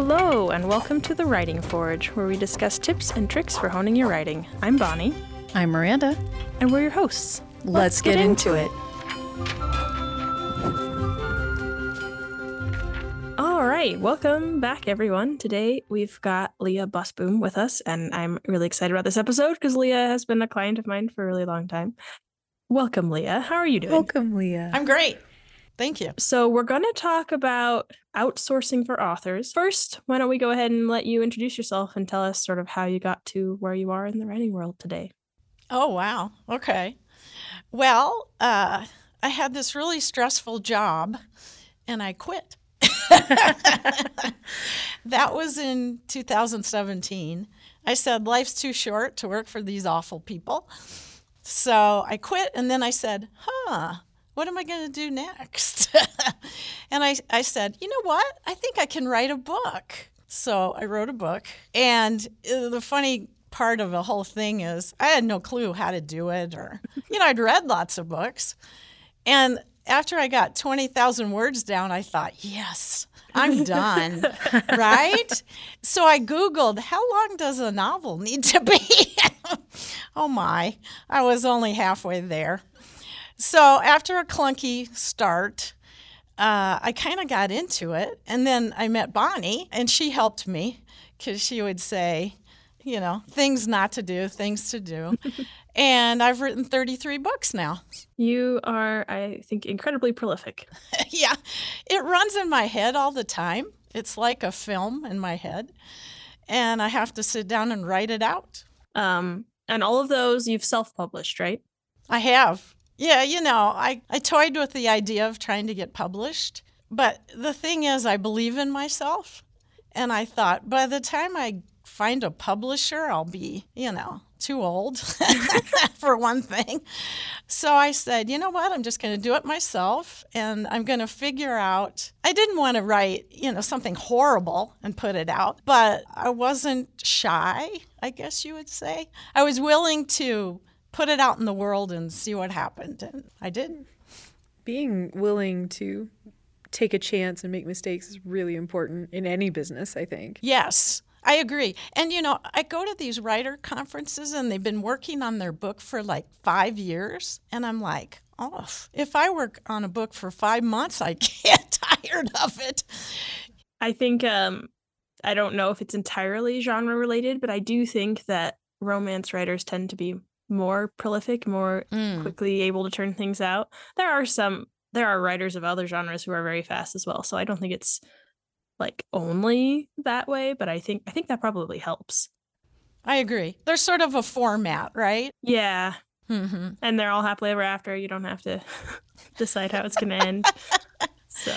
Hello, and welcome to the Writing Forge, where we discuss tips and tricks for honing your writing. I'm Bonnie, I'm Miranda. and we're your hosts. Let's, get, into it. All right, welcome back, everyone. Today we've got Leah Busboom with us, and I'm really excited about this episode because Leah has been a client of mine for a really long time. Welcome, Leah. How are you doing? Welcome, Leah. I'm great. Thank you. So, we're going to talk about outsourcing for authors. First, why don't we go ahead and let you introduce yourself and tell us sort of how you got to where you are in the writing world today? Oh, wow. Okay. Well, uh, I had this really stressful job and I quit. that was in 2017. I said, life's too short to work for these awful people. So I quit and then I said, huh, what am I going to do next? and I, I said, you know what? I think I can write a book. So I wrote a book. And uh, the funny part of the whole thing is I had no clue how to do it or, you know, I'd read lots of books. And after I got 20,000 words down, I thought, yes, I'm done. right? So I Googled, how long does a novel need to be? oh my, I was only halfway there. So after a clunky start, uh, I kind of got into it. And then I met Bonnie, and she helped me because she would say, you know, things not to do, things to do. and I've written 33 books now. You are, I think, incredibly prolific. yeah, it runs in my head all the time. It's like a film in my head. And I have to sit down and write it out. Um, and all of those you've self published, right? I have. Yeah, you know, I, I toyed with the idea of trying to get published. But the thing is, I believe in myself. And I thought by the time I find a publisher, I'll be, you know, too old for one thing. So I said, you know what? I'm just going to do it myself and I'm going to figure out. I didn't want to write, you know, something horrible and put it out, but I wasn't shy, I guess you would say. I was willing to put it out in the world and see what happened. And I did. Being willing to take a chance and make mistakes is really important in any business, I think. Yes. I agree. And you know, I go to these writer conferences and they've been working on their book for like five years. And I'm like, oh, if I work on a book for five months, I get tired of it. I think um I don't know if it's entirely genre related, but I do think that romance writers tend to be more prolific, more Mm. quickly able to turn things out. There are some there are writers of other genres who are very fast as well. So I don't think it's like only that way, but I think I think that probably helps. I agree. There's sort of a format, right? Yeah. Mm-hmm. And they're all happily ever after. You don't have to decide how it's gonna end. So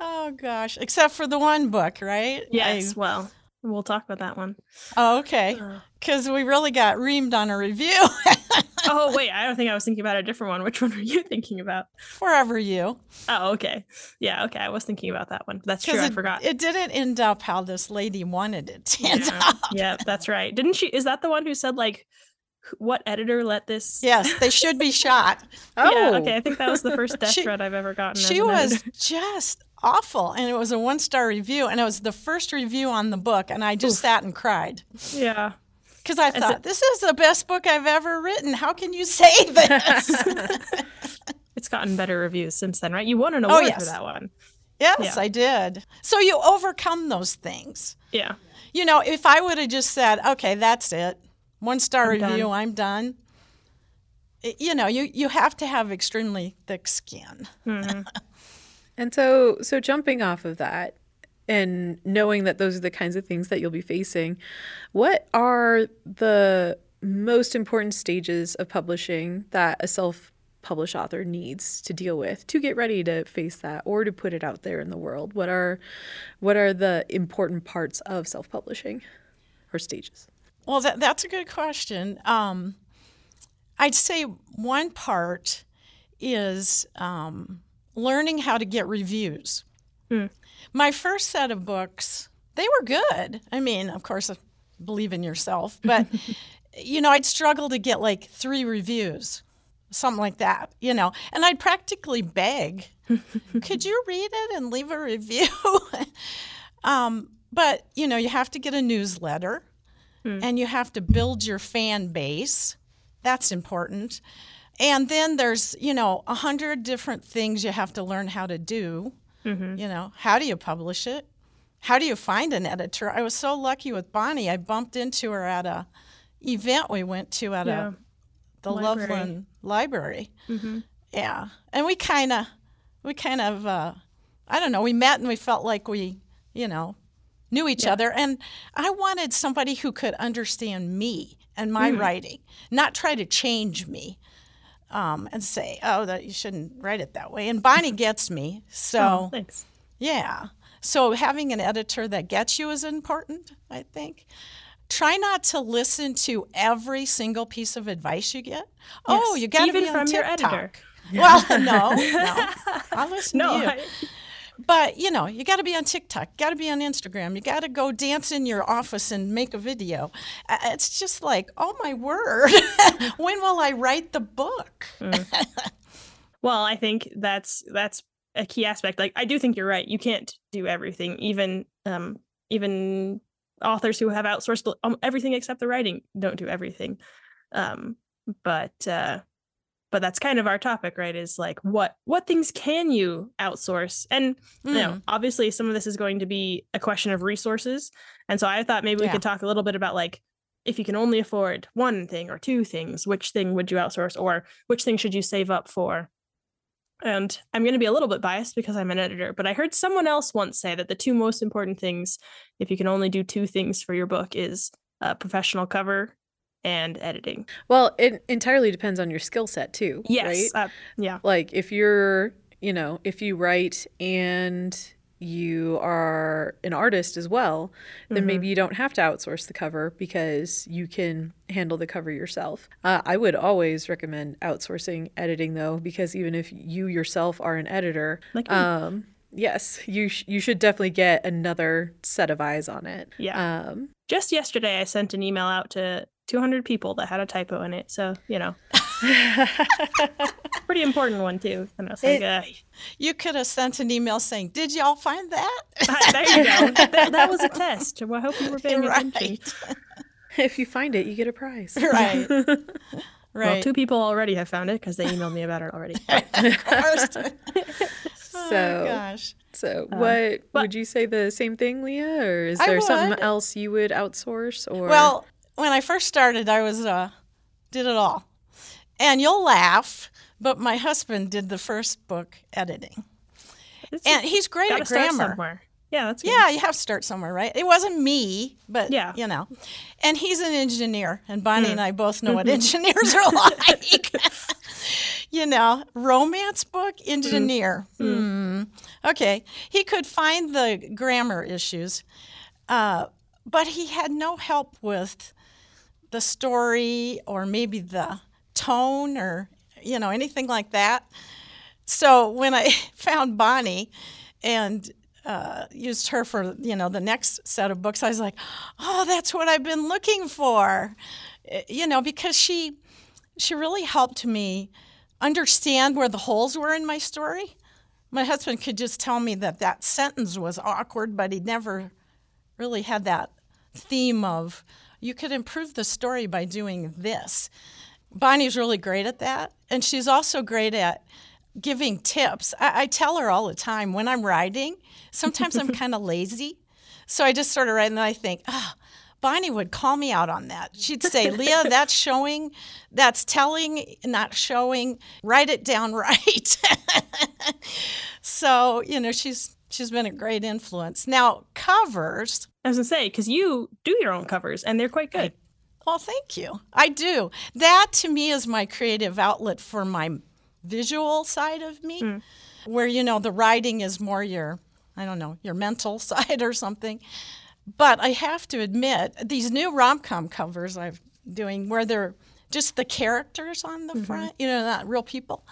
Oh gosh, except for the one book, right? yes, I- well, we'll talk about that one. oh, okay. Uh, Because we really got reamed on a review. oh wait, I don't think I was thinking about a different one. Which one were you thinking about? Forever you. Oh, okay. Yeah, okay. I was thinking about that one. That's true. 'Cause I it, forgot. It didn't end up how this lady wanted it to end yeah. up. yeah, that's right. Didn't she? Is that the one who said like, what editor let this? Yes, they should be shot. Yeah. Okay. I think that was the first death She- threat I've ever gotten. She was editor. just awful. And it was a one star review. And it was the first review on the book. And I just sat and cried Yeah. because I thought, it- this is the best book I've ever written. How can you say this? It's gotten better reviews since then, right? You won an award for Oh, yes. that one. yes, Yeah. I did. So you overcome those things. Yeah. You know, if I would have just said, okay, that's it, one star I'm review, done. I'm done. you know, you, you have to have extremely thick skin. Mhm. And so so jumping off of that and knowing that those are the kinds of things that you'll be facing, what are the most important stages of publishing that a self-published author needs to deal with to get ready to face that or to put it out there in the world? What are what are the important parts of self-publishing or stages? Well, that, that's a good question. Um, I'd say one part is um, learning how to get reviews. Hmm. My first set of books, they were good. I mean, of course, believe in yourself, but you know, I'd struggle to get like three reviews, something like that, you know, and I'd practically beg, could you read it and leave a review? um, but you know, you have to get a newsletter Hmm. and you have to build your fan base. That's important. And then there's, you know, a hundred different things you have to learn how to do. Mhm. You know, how do you publish it? How do you find an editor? I was so lucky with Bonnie. I bumped into her at a event we went to at Yeah. a the Library. Loveland Library. Mhm. Yeah, and we kind of, we kind of, uh, I don't know. We met and we felt like we, you know, knew each other. And I wanted somebody who could understand me and my Mm. writing, not try to change me, um, and say, "Oh, that you shouldn't write it that way." And Bonnie gets me, so Oh, thanks. yeah. So having an editor that gets you is important, I think. Try not to listen to every single piece of advice you get. oh, you got to even be on from your TikTok. editor. Well, no, no. I'll listen No, to you. I, But you know, you got to be on TikTok, got to be on Instagram, you got to go dance in your office and make a video. It's just like, oh my word, when will I write the book? well, I think that's that's a key aspect. Like I do think you're right. You can't do everything. Even um even authors who have outsourced um, everything except the writing don't do everything. Um but uh but that's kind of our topic, right? Is like what what things can you outsource? And you know, Mm. obviously some of this is going to be a question of resources. And so I thought maybe we Yeah. could talk a little bit about like if you can only afford one thing or two things, which thing would you outsource or which thing should you save up for? And I'm going to be a little bit biased because I'm an editor, but I heard someone else once say that the two most important things, if you can only do two things for your book, is a professional cover and editing. Well, it entirely depends on your skill set too. Yes. Right? Uh, yeah. Like if you're, you know, if you write and you are an artist as well, then Mhm. maybe you don't have to outsource the cover because you can handle the cover yourself. Uh, I would always recommend outsourcing editing though, because even if you yourself are an editor, Like um, yes, you sh- you should definitely get another set of eyes on it. Yeah. Um, Just yesterday, I sent an email out to 200 people that had a typo in it. So, you know, pretty important one too. And I was like, uh, You could have sent an email saying, "Did y'all find that?" there you go. That, that was a test. Well, I hope you were paying attention. right, if you find it, you get a prize. right, Well, right. two people already have found it because they emailed me about it already. of course. oh So- gosh. So, Uh, what but- would you say the same thing, Leah, or is there something else you would outsource? Or Well, when I first started, I was uh, did it all, and you'll laugh, but my husband did the first book editing, It's- and he's great at grammar. Yeah, that's good. Yeah, you have to start somewhere, right? It wasn't me, but Yeah. you know. And he's an engineer, and Bonnie Mm. and I both know what engineers are like. you know, romance book engineer. Hmm. Okay, he could find the grammar issues, uh, but he had no help with the story or maybe the tone or you know anything like that. So when I found Bonnie and uh, used her for you know the next set of books, I was like, oh, that's what I've been looking for, Eh, you know, because she she really helped me understand where the holes were in my story. My husband could just tell me that that sentence was awkward, but he never really had that theme of you could improve the story by doing this. Bonnie's really great at that, and she's also great at giving tips. I, I tell her all the time when I'm writing, sometimes I'm kind of lazy. So I just sort of write and then I think, ah, Bonnie would call me out on that. She'd say, Leah, that's showing, that's telling, not showing. Write it down right. so, you know, she's she's been a great influence. Now, covers, I was gonna say because you do your own covers and they're quite good. well, thank you. I do. That to me is my creative outlet for my visual side of me, Mm. where, you know, the writing is more your, I don't know, your mental side or something. But I have to admit, these new rom com covers I'm doing where they're just the characters on the Mm-hmm. front, you know, not real people,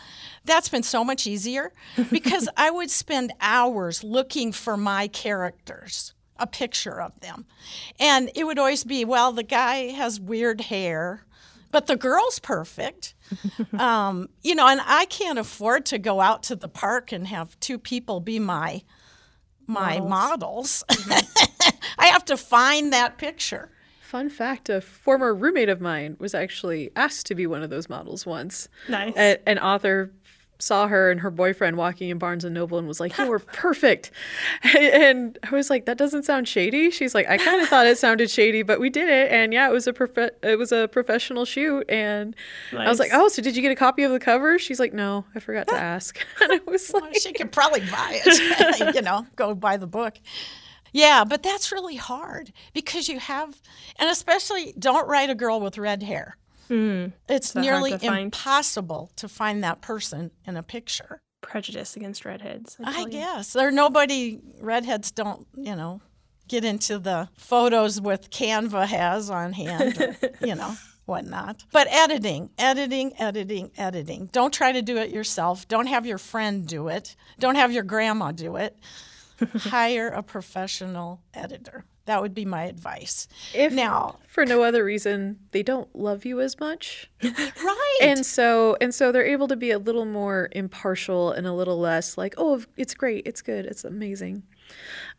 that's been so much easier because I would spend hours looking for my characters, a picture of them. And it would always be, well, the guy has weird hair, but the girl's perfect. um, you know, and I can't afford to go out to the park and have two people be my my models. I have to find that picture. Fun fact a former roommate of mine was actually asked to be one of those models once. Nice. A- an author saw her and her boyfriend walking in Barnes and Noble and was like, "You were perfect," and I was like, "That doesn't sound shady." She's like, "I kind of thought it sounded shady, but we did it, and yeah, it was a prof- it was a professional shoot." And I was like, "Oh, so did you get a copy of the cover?" She's like, "No, I forgot to ask." and I was Well, like, she could probably buy it, you know, go buy the book. Yeah, but that's really hard because you have, and especially don't write a girl with red hair. Mm. It's nearly to impossible to find that person in a picture. Prejudice against redheads. I you. guess there nobody redheads don't you know get into the photos with Canva has on hand, or, you know whatnot. But editing, editing, editing, editing. Don't try to do it yourself. Don't have your friend do it. Don't have your grandma do it. Hire a professional editor. That would be my advice. if Now, for no other reason, they don't love you as much. right? and so and so they're able to be a little more impartial and a little less like oh it's great it's good it's amazing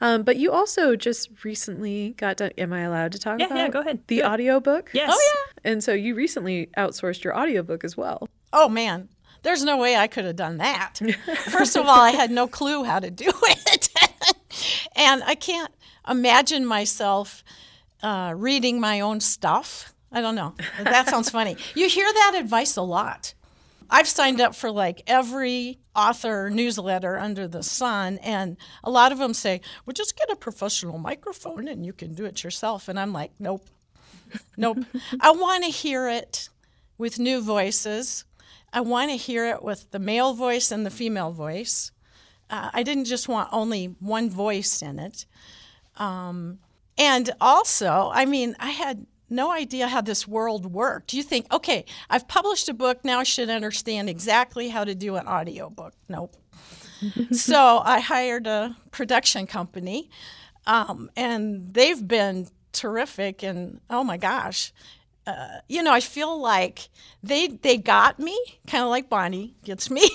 um, but you also just recently got done am i allowed to talk Yeah, about yeah, go ahead. the audiobook Yes. oh yeah. and so you recently outsourced your audiobook as well Oh man, there's no way I could have done that. First of all, I had no clue how to do it. And I can't imagine myself uh, reading my own stuff. I don't know. That sounds funny. You hear that advice a lot. I've signed up for like every author newsletter under the sun, and a lot of them say, well, just get a professional microphone and you can do it yourself. And I'm like, nope, nope. I want to hear it with new voices. I want to hear it with the male voice and the female voice. Uh, I didn't just want only one voice in it. Um, and also, I mean, I had no idea how this world worked. You think, okay, I've published a book, now I should understand exactly how to do an audiobook. Nope. so I hired a production company, um, and they've been terrific. And oh my gosh, you know, I feel like they they got me, kind of like Bonnie gets me,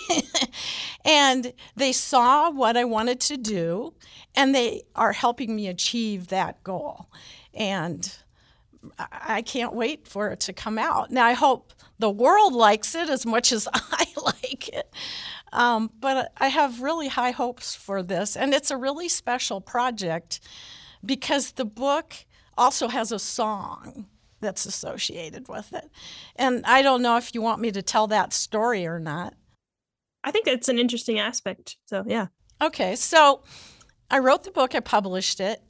and they saw what I wanted to do, and they are helping me achieve that goal. And I I can't wait for it to come out. Now I hope the world likes it as much as I like it. Um, but I have really high hopes for this, and it's a really special project because the book also has a song that's associated with it. And I don't know if you want me to tell that story or not. I think it's an interesting aspect. So yeah. Okay, so I wrote the book, I published it,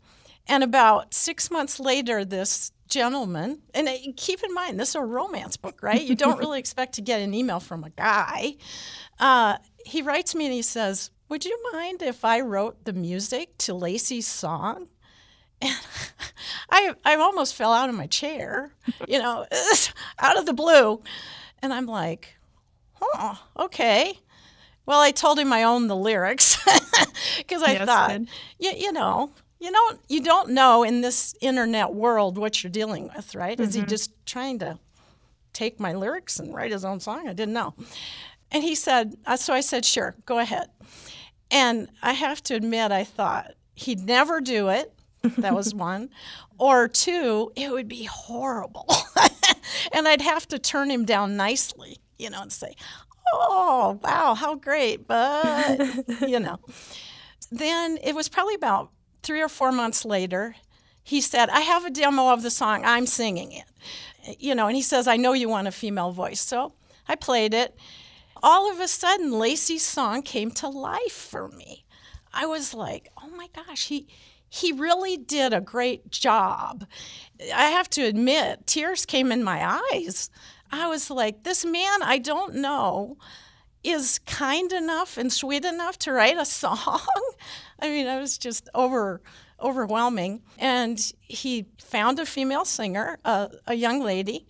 and about six months later, this gentleman, and uh, keep in mind, this is a romance book, right? You don't really expect to get an email from a guy. Uh, he writes me and he says, Would you mind if I wrote the music to Lacey's song? And I, I almost fell out of my chair, you know, out of the blue. And I'm like, oh, okay. Well, I told him I own the lyrics because I Yes, thought, you, you know, you don't you don't know in this internet world what you're dealing with, right? Is he just trying to take my lyrics and write his own song? I didn't know. And he said, uh, so I said, sure, go ahead. And I have to admit, I thought he'd never do it. That was one. Or two, it would be horrible. and I'd have to turn him down nicely, you know, and say, oh, wow, how great. But, you know. Then it was probably about three or four months later, he said, I have a demo of the song, I'm singing it. You know, and he says, I know you want a female voice. So I played it. All of a sudden, Lacey's song came to life for me. I was like, oh my gosh, he he really did a great job. I have to admit, tears came in my eyes. I was like, this man I don't know is kind enough and sweet enough to write a song. I mean, I was just over overwhelming. And he found a female singer, a, a young lady,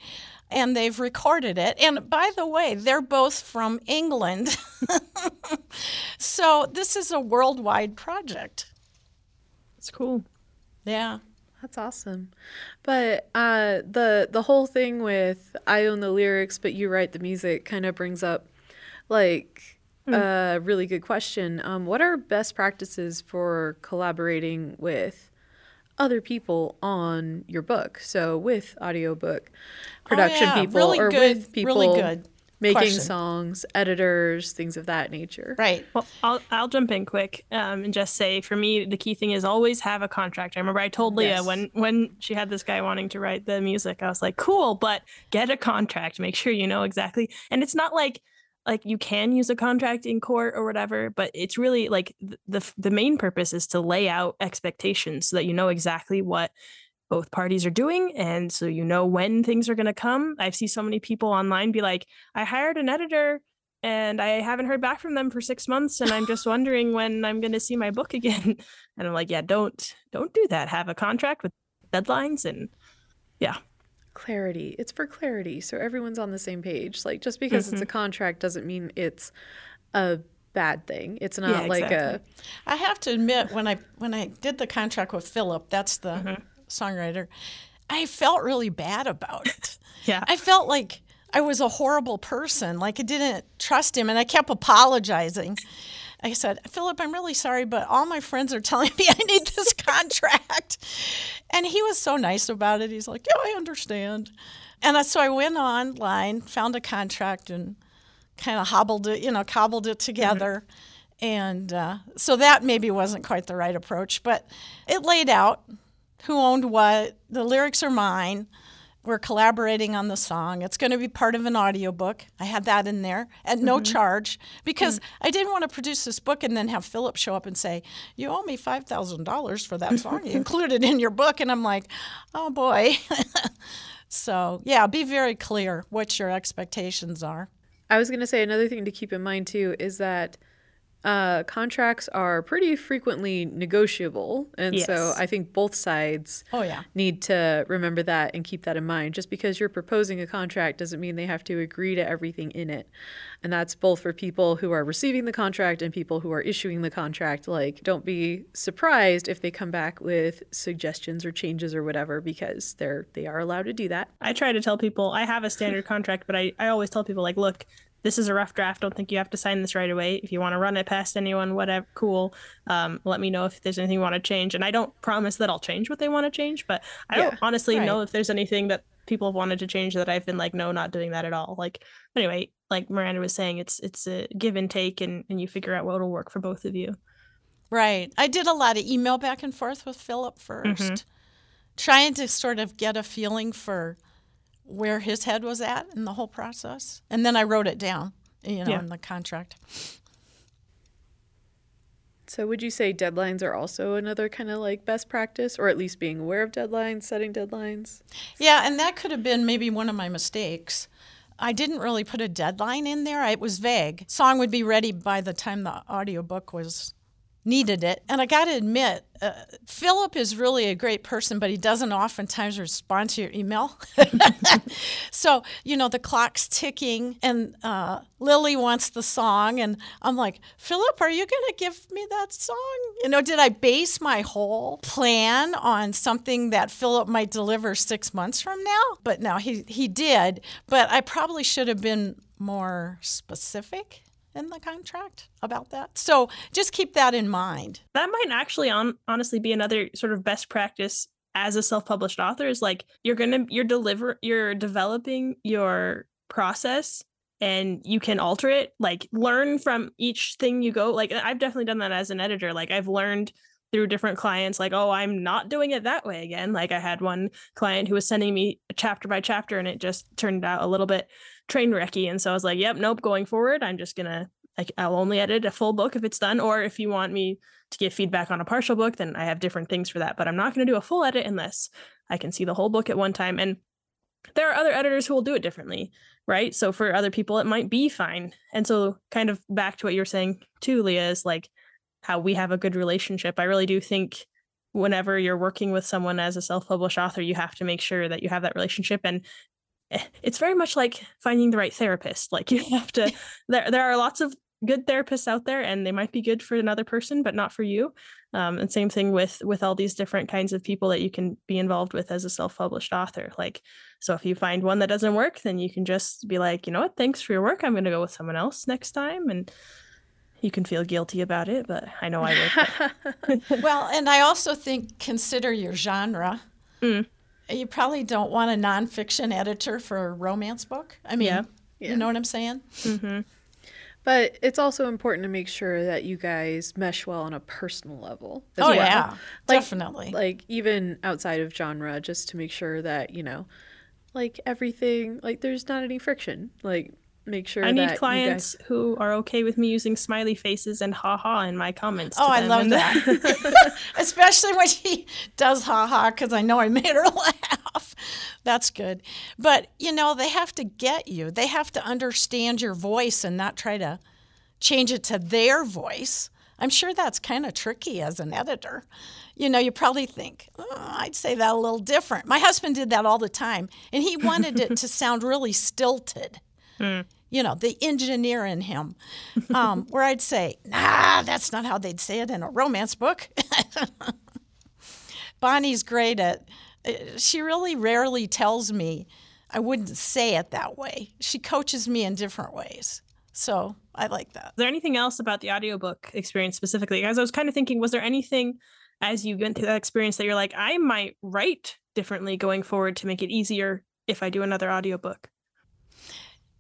and they've recorded it. And by the way, they're both from England. so this is a worldwide project. It's cool. Yeah. That's awesome. But uh, the the whole thing with I own the lyrics, but you write the music kind of brings up like a really good question. Um, what are best practices for collaborating with other people on your book. So with audiobook production oh, yeah. people really or good, with people really good making question. songs, editors, things of that nature. Right. Well, I'll I'll jump in quick um, and just say for me the key thing is always have a contract. I remember I told Leah Yes. when when she had this guy wanting to write the music, I was like, cool, but get a contract. Make sure you know exactly. And it's not like like you can use a contract in court or whatever, but it's really like the the main purpose is to lay out expectations so that you know exactly what both parties are doing and so you know when things are going to come I see so many people online be like i hired an editor and i haven't heard back from them for six months and i'm just wondering when i'm going to see my book again and i'm like yeah don't don't do that have a contract with deadlines and yeah, Clarity. It's for clarity. So everyone's on the same page. Like just because it's a contract doesn't mean it's a bad thing. It's not Yeah, like exactly. I have to admit, when I when I did the contract with Philip, that's the Mm-hmm. Songwriter, I felt really bad about it. yeah I felt like I was a horrible person, like I didn't trust him, and I kept apologizing. I said, Philip, I'm really sorry, but all my friends are telling me I need this contract. And he was so nice about it. He's like, Yeah, I understand. And so I went online, found a contract, and kind of hobbled it, you know, cobbled it together. And uh, so that maybe wasn't quite the right approach, but it laid out who owned what. The lyrics are mine. We're collaborating on the song. It's going to be part of an audiobook. I had that in there at no mm-hmm. charge because mm. I didn't want to produce this book and then have Philip show up and say, You owe me $5,000 for that song you included in your book. And I'm like, Oh boy. so, yeah, be very clear what your expectations are. I was going to say another thing to keep in mind too is that uh, contracts are pretty frequently negotiable. And so I think both sides Oh, yeah. need to remember that and keep that in mind. Just because you're proposing a contract doesn't mean they have to agree to everything in it. And that's both for people who are receiving the contract and people who are issuing the contract. Like, don't be surprised if they come back with suggestions or changes or whatever because they're they are allowed to do that. I try to tell people I have a standard contract, but I, I always tell people like, look, this is a rough draft. Don't think you have to sign this right away. If you want to run it past anyone, whatever, cool. Um, let me know if there's anything you want to change. And I don't promise that I'll change what they want to change, but I Yeah, don't honestly know if there's anything that people have wanted to change that I've been like, no, not doing that at all. Like anyway, like Miranda was saying, it's it's a give and take, and and you figure out what will work for both of you. Right. I did a lot of email back and forth with Philip 1st trying to sort of get a feeling for where his head was at in the whole process. And then I wrote it down, you know, Yeah. in the contract. So, would you say deadlines are also another kind of like best practice, or at least being aware of deadlines, setting deadlines? Yeah, and that could have been maybe one of my mistakes. I didn't really put a deadline in there. It was vague. Song would be ready by the time the audiobook was needed it. And I got to admit, uh, Philip is really a great person, but he doesn't oftentimes respond to your email. so, you know, the clock's ticking and uh, Lily wants the song. And I'm like, Philip, are you going to give me that song? You know, did I base my whole plan on something that Philip might deliver six months from now? But no, he, he did. But I probably should have been more specific in the contract about that. So just keep that in mind. that might actually on honestly be another sort of best practice as a self-published author is like you're gonna you're deliver you're developing your process and you can alter it like learn from each thing you go like i've definitely done that as an editor like i've learned through different clients like oh i'm not doing it that way again. Like i had one client who was sending me chapter by chapter and it just turned out a little bit train wrecky and so i was like yep nope going forward i'm just gonna like i'll only edit a full book if it's done or if you want me to give feedback on a partial book then i have different things for that but i'm not going to do a full edit unless i can see the whole book at one time. And there are other editors who will do it differently right? So for other people it might be fine. And so kind of back to what you were saying too leah is like how we have a good relationship. I really do think whenever you're working with someone as a self-published author you have to make sure that you have that relationship and eh, it's very much like finding the right therapist. Like you have to there there are lots of good therapists out there and they might be good for another person but not for you. Um, and same thing with with all these different kinds of people that you can be involved with as a self-published author. Like so if you find one that doesn't work then you can just be like you know what? Thanks for your work. I'm going to go with someone else next time and you can feel guilty about it, but I know I would. well, and I also think consider your genre. Mm. You probably don't want a nonfiction editor for a romance book. I mean, Yeah. Yeah. you know what I'm saying? hmm But it's also important to make sure that you guys mesh well on a personal level. as Oh well. yeah, Like- definitely. Like even outside of genre, just to make sure that, you know, like everything, like there's not any friction. Like make sure I that need you clients who are okay with me using smiley faces and haha in my comments. Oh, to I them, love that. Especially when she does ha ha because I know I made her laugh. That's good. But, you know, they have to get you. They have to understand your voice and not try to change it to their voice. I'm sure that's kind of tricky as an editor. You know, you probably think, oh, I'd say that a little different. My husband did that all the time, and he wanted it to sound really stilted you know, the engineer in him, um, where I'd say, nah, that's not how they'd say it in a romance book. Bonnie's great at, uh, she really rarely tells me I wouldn't say it that way. She coaches me in different ways. So I like that. Is there anything else about the audiobook experience specifically? As I was kind of thinking, was there anything as you went through that experience that you're like, I might write differently going forward to make it easier if I do another audiobook?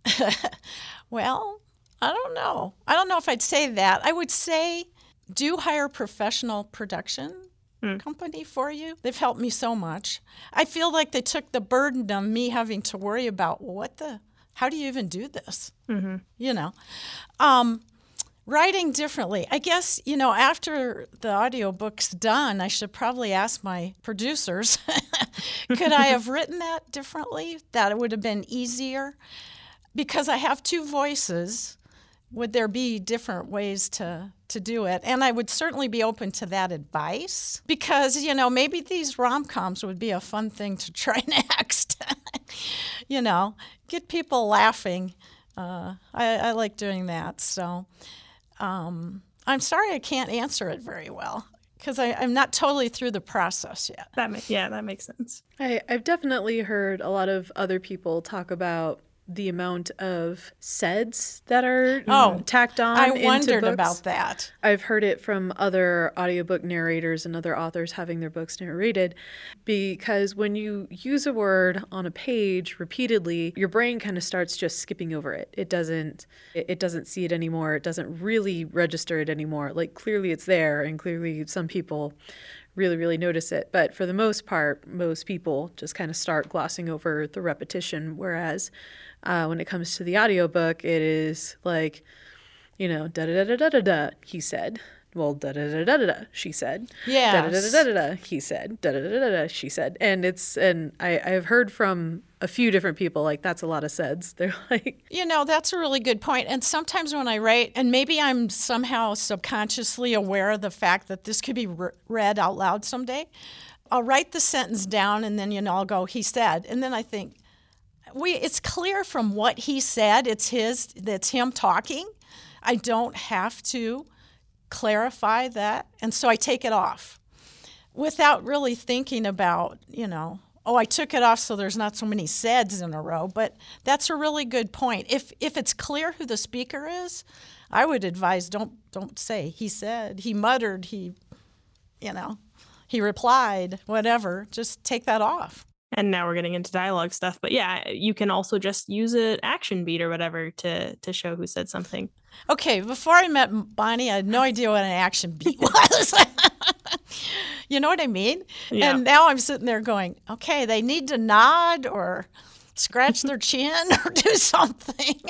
Well, I don't know. I don't know if I'd say that. I would say do hire a professional production Hmm. company for you. They've helped me so much. I feel like they took the burden of me having to worry about well, what the how do you even do this? Mm-hmm. You know. Um writing differently. I guess, you know, after the audiobook's done, I should probably ask my producers, could I have written that differently? That it would have been easier because I have two voices, would there be different ways to to do it? And I would certainly be open to that advice because you know maybe these rom coms would be a fun thing to try next. you know, get people laughing. Uh, I, I like doing that. So um, I'm sorry I can't answer it very well because I'm not totally through the process yet. That ma- yeah, that makes sense. I, I've definitely heard a lot of other people talk about the amount of seds that are Oh, tacked on. I wondered about that. I've heard it from other audiobook narrators and other authors having their books narrated because when you use a word on a page repeatedly, your brain kind of starts just skipping over it. It doesn't it, it doesn't see it anymore. It doesn't really register it anymore. Like clearly it's there and clearly some people really really notice it, but for the most part, most people just kind of start glossing over the repetition whereas uh, when it comes to the audiobook, it is like you know, da da da da da da, he said. Well, da da da da da da, she said. Da da da da da da, he said. Da da da da da, she said. And it's, and I, I've heard from a few different people, like, that's a lot of seds. They're like, You know, that's a really good point. And sometimes when I write, and maybe I'm somehow subconsciously aware of the fact that this could be re- read out loud someday, I'll write the sentence down and then, you know, I'll go, he said. And then I think, we, it's clear from what he said, it's his, that's him talking. I don't have to clarify that. And so I take it off without really thinking about, you know, oh, I took it off so there's not so many seds in a row. But that's a really good point. If if it's clear who the speaker is, I would advise don't don't say he said, he muttered, he, you know, he replied, whatever. Just take that off. And now we're getting into dialogue stuff, but yeah, you can also just use an action beat or whatever to to show who said something. Okay, before I met Bonnie, I had no idea what an action beat was. you know what I mean? Yeah. And now I'm sitting there going, okay, they need to nod or scratch their chin or do something.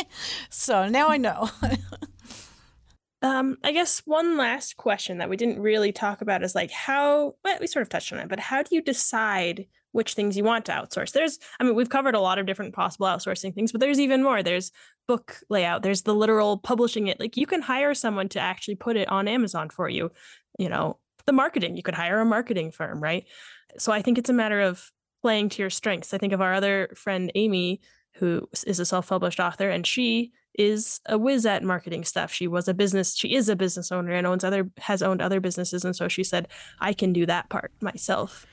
So now I know. Um, I guess one last question that we didn't really talk about is like how well, we sort of touched on it, but how do you decide which things you want to outsource? There's, I mean, we've covered a lot of different possible outsourcing things, but there's even more. There's book layout, there's the literal publishing it. Like you can hire someone to actually put it on Amazon for you. You know, the marketing, you could hire a marketing firm, right? So I think it's a matter of playing to your strengths. I think of our other friend Amy, who is a self-published author, and she is a whiz at marketing stuff. She was a business, she is a business owner and owns other has owned other businesses. And so she said, I can do that part myself.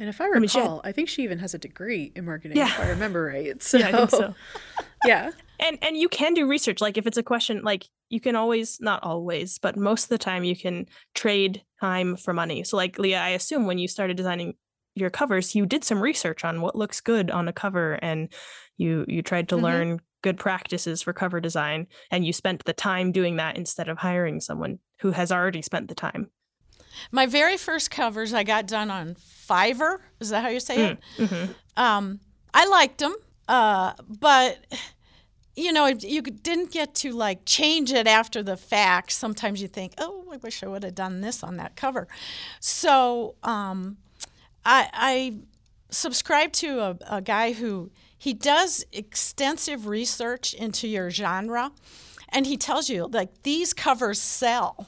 And if I mean, she had- recall, I think she even has a degree in marketing, Yeah. if I remember right. So, Yeah, I think so. yeah. and and you can do research like if it's a question like you can always not always but most of the time you can trade time for money so like leah i assume when you started designing your covers you did some research on what looks good on a cover and you you tried to mm-hmm. learn good practices for cover design and you spent the time doing that instead of hiring someone who has already spent the time my very first covers i got done on fiverr is that how you say mm, it mm-hmm. um, i liked them uh, but you know, you didn't get to like change it after the fact. Sometimes you think, oh, I wish I would have done this on that cover. So um, I, I subscribe to a, a guy who he does extensive research into your genre, and he tells you like these covers sell.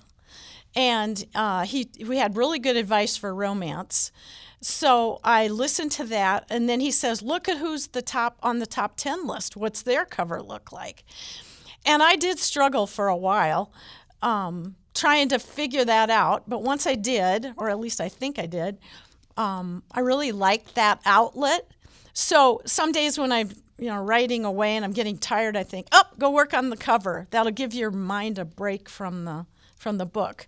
And uh, he we had really good advice for romance. So I listened to that, and then he says, "Look at who's the top on the top ten list. What's their cover look like?" And I did struggle for a while, um, trying to figure that out. But once I did, or at least I think I did, um, I really liked that outlet. So some days when I'm you know writing away and I'm getting tired, I think, "Oh, go work on the cover. That'll give your mind a break from the from the book.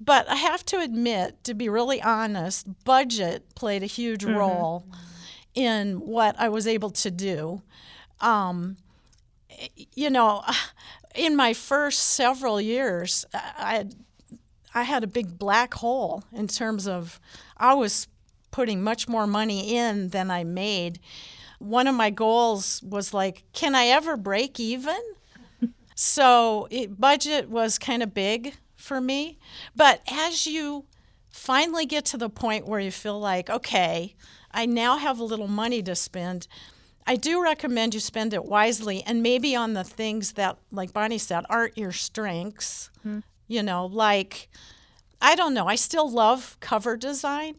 But I have to admit, to be really honest, budget played a huge mm-hmm. role in what I was able to do. Um, you know, in my first several years, I had, I had a big black hole in terms of I was putting much more money in than I made. One of my goals was like, can I ever break even? so it, budget was kind of big for me. But as you finally get to the point where you feel like, okay, I now have a little money to spend, I do recommend you spend it wisely and maybe on the things that, like Bonnie said, aren't your strengths. Mm-hmm. You know, like, I don't know, I still love cover design,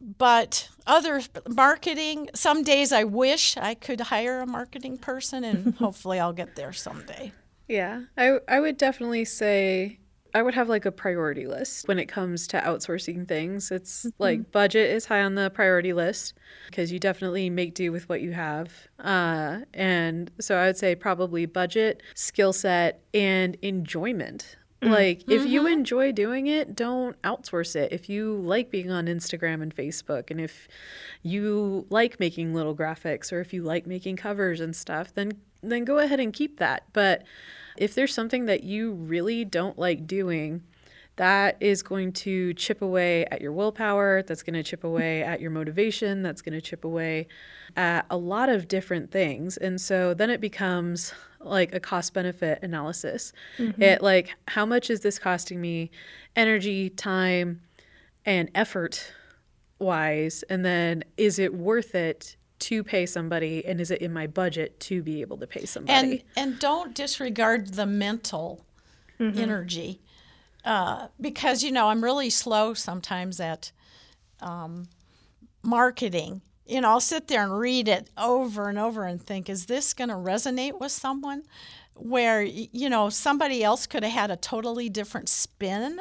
but other marketing, some days I wish I could hire a marketing person and hopefully I'll get there someday. Yeah, I, I would definitely say I would have like a priority list when it comes to outsourcing things. It's mm-hmm. like budget is high on the priority list because you definitely make do with what you have. Uh, and so I would say probably budget, skill set, and enjoyment. Mm-hmm. Like, if mm-hmm. you enjoy doing it, don't outsource it. If you like being on Instagram and Facebook, and if you like making little graphics, or if you like making covers and stuff, then then go ahead and keep that. But if there's something that you really don't like doing, that is going to chip away at your willpower, that's going to chip away at your motivation, that's going to chip away at a lot of different things. And so then it becomes like a cost benefit analysis. Mm-hmm. It like how much is this costing me energy, time, and effort wise and then is it worth it to pay somebody and is it in my budget to be able to pay somebody? And and don't disregard the mental mm-hmm. energy uh, because you know i'm really slow sometimes at um, marketing. You know i'll sit there and read it over and over and think is this going to resonate with someone? Where you know somebody else could have had a totally different spin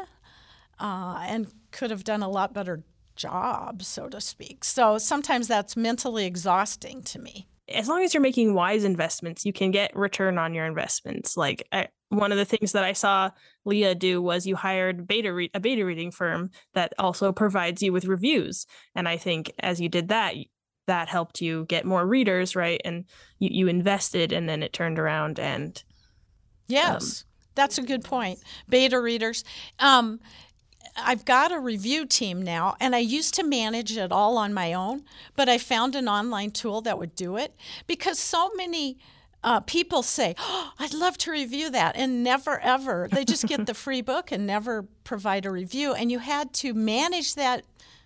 uh, and could have done a lot better job, so to speak. So sometimes that's mentally exhausting to me. As long as you're making wise investments, you can get return on your investments. Like I, one of the things that I saw Leah do was you hired beta re- a beta reading firm that also provides you with reviews. And I think as you did that, that helped you get more readers, right? And you, you invested and then it turned around and Yes. Um, that's a good point. Beta readers. Um, I've got a review team now, and I used to manage it all on my own, but I found an online tool that would do it because so many uh, people say, oh, I'd love to review that, and never ever. They just get the free book and never provide a review. And you had to manage that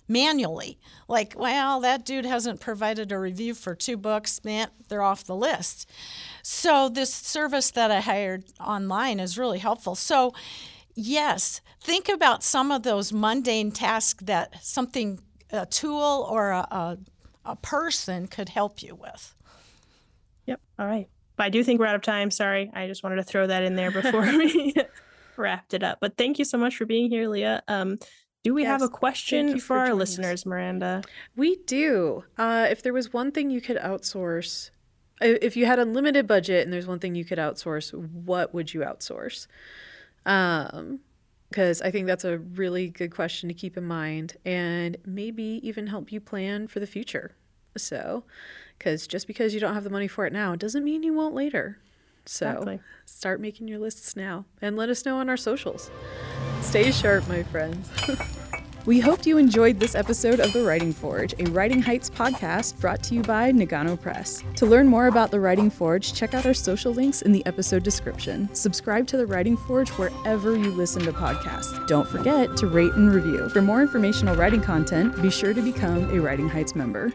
manually. Like, well, that dude hasn't provided a review for two books, man, they're off the list. So, this service that I hired online is really helpful. So, Yes. Think about some of those mundane tasks that something, a tool or a, a, a person could help you with. Yep. All right. But I do think we're out of time. Sorry. I just wanted to throw that in there before we wrapped it up. But thank you so much for being here, Leah. Um, do we yes, have a question for, for our listeners, us. Miranda? We do. Uh, if there was one thing you could outsource if you had unlimited budget and there's one thing you could outsource, what would you outsource? Um, because I think that's a really good question to keep in mind and maybe even help you plan for the future. So, because just because you don't have the money for it now doesn't mean you won't later. So, Exactly. start making your lists now and let us know on our socials. Stay sharp, my friends. We hoped you enjoyed this episode of The Writing Forge, a Writing Heights podcast brought to you by Nagano Press. To learn more about The Writing Forge, check out our social links in the episode description. Subscribe to The Writing Forge wherever you listen to podcasts. Don't forget to rate and review. For more informational writing content, be sure to become a Writing Heights member.